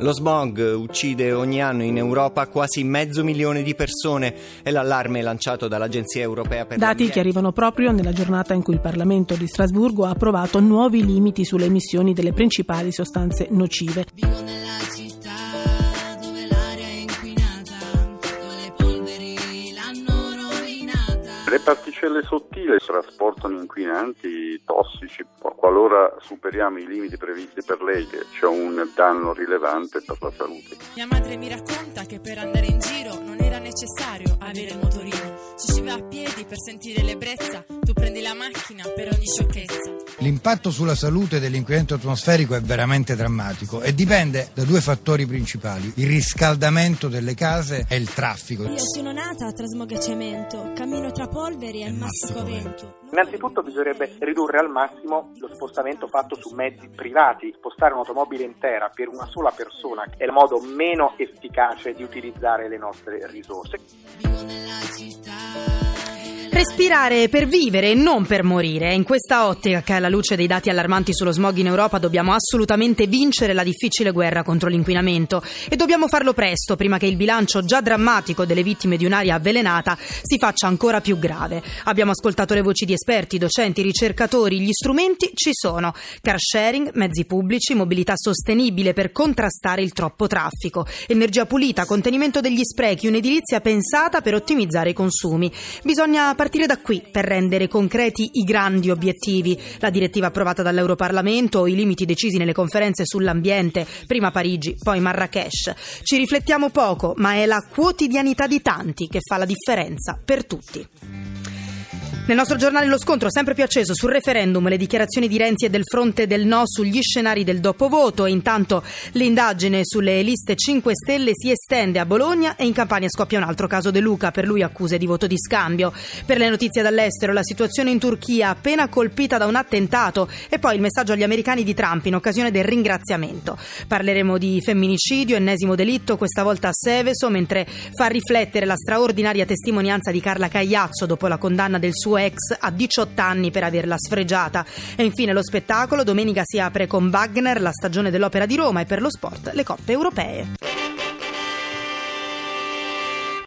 Lo smog uccide ogni anno in Europa quasi mezzo milione di persone. È l'allarme lanciato dall'Agenzia Europea per Dati che arrivano proprio nella giornata in cui il Parlamento di Strasburgo ha approvato nuovi limiti sulle emissioni delle principali sostanze nocive. Le particelle sottili trasportano inquinanti tossici. Qualora superiamo i limiti previsti per lei, c'è un danno rilevante per la salute. Mia madre mi racconta che per andare in giro non era necessario avere il motorino. Ci si va a piedi per sentire l'ebbrezza, tu prendi la macchina per ogni sciocchezza. L'impatto sulla salute dell'inquinamento atmosferico è veramente drammatico e dipende da due fattori principali, il riscaldamento delle case e il traffico. Io sono nata tra smog e cemento, cammino tra polveri e il massico vento. Innanzitutto bisognerebbe ridurre al massimo lo spostamento fatto su mezzi privati. Spostare un'automobile intera per una sola persona è il modo meno efficace di utilizzare le nostre risorse. をして Respirare per vivere e non per morire. In questa ottica che alla luce dei dati allarmanti sullo smog in Europa dobbiamo assolutamente vincere la difficile guerra contro l'inquinamento e dobbiamo farlo presto prima che il bilancio già drammatico delle vittime di un'aria avvelenata si faccia ancora più grave. Abbiamo ascoltato le voci di esperti, docenti, ricercatori, gli strumenti ci sono. Car sharing, mezzi pubblici, mobilità sostenibile per contrastare il troppo traffico, energia pulita, contenimento degli sprechi, un'edilizia pensata per ottimizzare i consumi. Bisogna partire da qui per rendere concreti i grandi obiettivi, la direttiva approvata dall'Europarlamento i limiti decisi nelle conferenze sull'ambiente, prima Parigi, poi Marrakesh. Ci riflettiamo poco, ma è la quotidianità di tanti che fa la differenza per tutti. Nel nostro giornale lo scontro sempre più acceso sul referendum, le dichiarazioni di Renzi e del fronte del no sugli scenari del dopovoto e intanto l'indagine sulle liste 5 Stelle si estende a Bologna e in Campania scoppia un altro caso De Luca, per lui accuse di voto di scambio. Per le notizie dall'estero, la situazione in Turchia appena colpita da un attentato e poi il messaggio agli americani di Trump in occasione del ringraziamento. Parleremo di femminicidio, ennesimo delitto, questa volta a Seveso, mentre fa riflettere la straordinaria testimonianza di Carla Cagliazzo dopo la condanna del suo ex a 18 anni per averla sfregiata. E infine lo spettacolo, domenica si apre con Wagner la stagione dell'Opera di Roma e per lo sport le coppe europee.